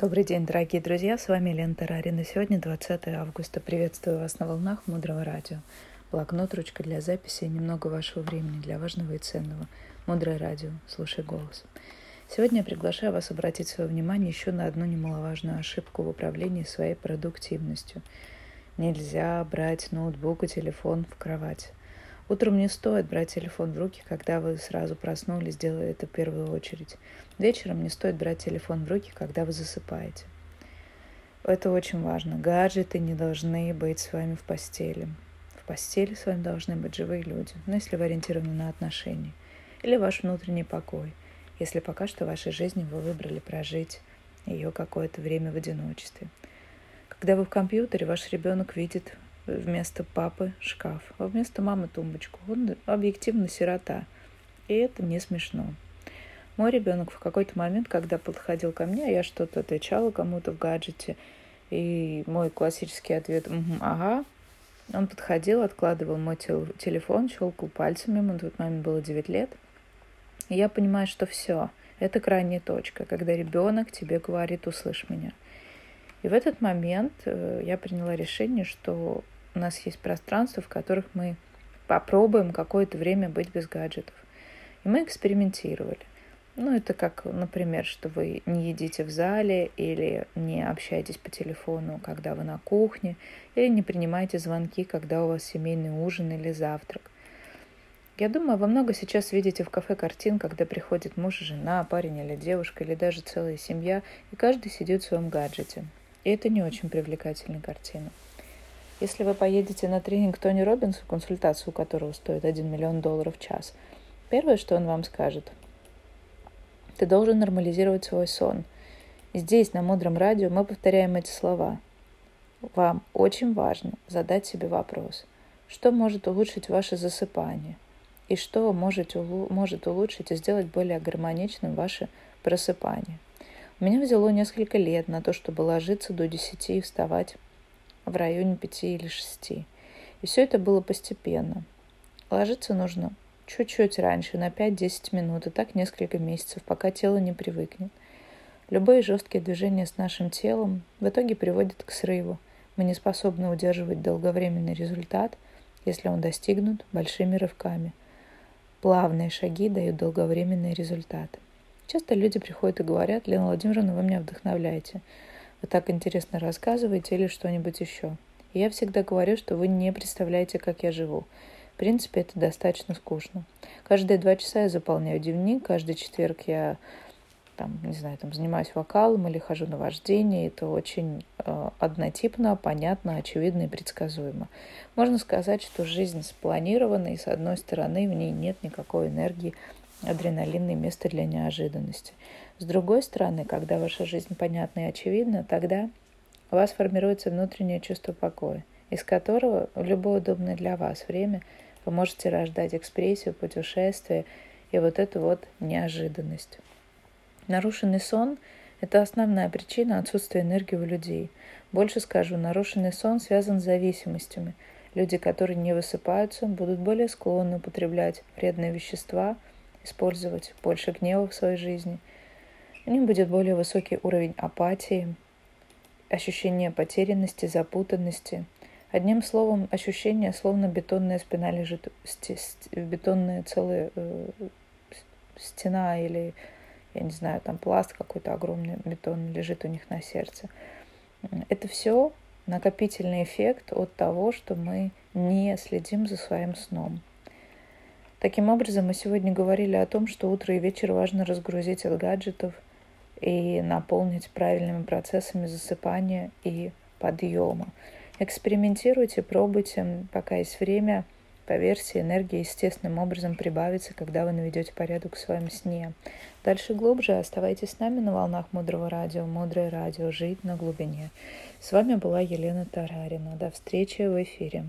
Добрый день, дорогие друзья, с вами Лена Тарарина. Сегодня 20 августа. Приветствую вас на волнах Мудрого радио. Блокнот, ручка для записи и немного вашего времени для важного и ценного. Мудрое радио. Слушай голос. Сегодня я приглашаю вас обратить свое внимание еще на одну немаловажную ошибку в управлении своей продуктивностью. Нельзя брать ноутбук и телефон в кровать. Утром не стоит брать телефон в руки, когда вы сразу проснулись, делая это в первую очередь. Вечером не стоит брать телефон в руки, когда вы засыпаете. Это очень важно. Гаджеты не должны быть с вами в постели. В постели с вами должны быть живые люди, но ну, если вы ориентированы на отношения. Или ваш внутренний покой, если пока что в вашей жизни вы выбрали прожить ее какое-то время в одиночестве. Когда вы в компьютере, ваш ребенок видит вместо папы шкаф, а вместо мамы тумбочку. Он объективно сирота. И это не смешно. Мой ребенок в какой-то момент, когда подходил ко мне, я что-то отвечала кому-то в гаджете, и мой классический ответ угу, «ага», он подходил, откладывал мой телефон, щелкал пальцами, ему тот момент было 9 лет. И я понимаю, что все, это крайняя точка, когда ребенок тебе говорит «услышь меня». И в этот момент э, я приняла решение, что у нас есть пространства, в которых мы попробуем какое-то время быть без гаджетов. И мы экспериментировали. Ну, это как, например, что вы не едите в зале или не общаетесь по телефону, когда вы на кухне, или не принимаете звонки, когда у вас семейный ужин или завтрак. Я думаю, вы много сейчас видите в кафе картин, когда приходит муж жена, парень или девушка, или даже целая семья, и каждый сидит в своем гаджете. И это не очень привлекательная картина. Если вы поедете на тренинг Тони Робинса, консультацию которого стоит 1 миллион долларов в час, первое, что он вам скажет, ты должен нормализировать свой сон. Здесь, на Мудром радио, мы повторяем эти слова. Вам очень важно задать себе вопрос, что может улучшить ваше засыпание и что может, может улучшить и сделать более гармоничным ваше просыпание. У меня взяло несколько лет на то, чтобы ложиться до 10 и вставать в районе пяти или шести. И все это было постепенно. Ложиться нужно чуть-чуть раньше, на 5-10 минут, и так несколько месяцев, пока тело не привыкнет. Любые жесткие движения с нашим телом в итоге приводят к срыву. Мы не способны удерживать долговременный результат, если он достигнут большими рывками. Плавные шаги дают долговременные результаты. Часто люди приходят и говорят, Лена Владимировна, вы меня вдохновляете вы так интересно рассказываете или что-нибудь еще. И я всегда говорю, что вы не представляете, как я живу. В принципе, это достаточно скучно. Каждые два часа я заполняю дневник, каждый четверг я там, не знаю, там занимаюсь вокалом или хожу на вождение. Это очень э, однотипно, понятно, очевидно и предсказуемо. Можно сказать, что жизнь спланирована, и с одной стороны в ней нет никакой энергии, адреналина и места для неожиданности. С другой стороны, когда ваша жизнь понятна и очевидна, тогда у вас формируется внутреннее чувство покоя, из которого в любое удобное для вас время вы можете рождать экспрессию, путешествие и вот эту вот неожиданность. Нарушенный сон – это основная причина отсутствия энергии у людей. Больше скажу, нарушенный сон связан с зависимостями. Люди, которые не высыпаются, будут более склонны употреблять вредные вещества, использовать больше гнева в своей жизни – у них будет более высокий уровень апатии, ощущение потерянности, запутанности. Одним словом, ощущение, словно бетонная спина лежит, бетонная целая э, стена или, я не знаю, там пласт какой-то огромный бетон лежит у них на сердце. Это все накопительный эффект от того, что мы не следим за своим сном. Таким образом, мы сегодня говорили о том, что утро и вечер важно разгрузить от гаджетов – и наполнить правильными процессами засыпания и подъема. Экспериментируйте, пробуйте, пока есть время. Поверьте, энергия естественным образом прибавится, когда вы наведете порядок в своем сне. Дальше глубже оставайтесь с нами на волнах Мудрого радио. Мудрое радио. Жить на глубине. С вами была Елена Тарарина. До встречи в эфире.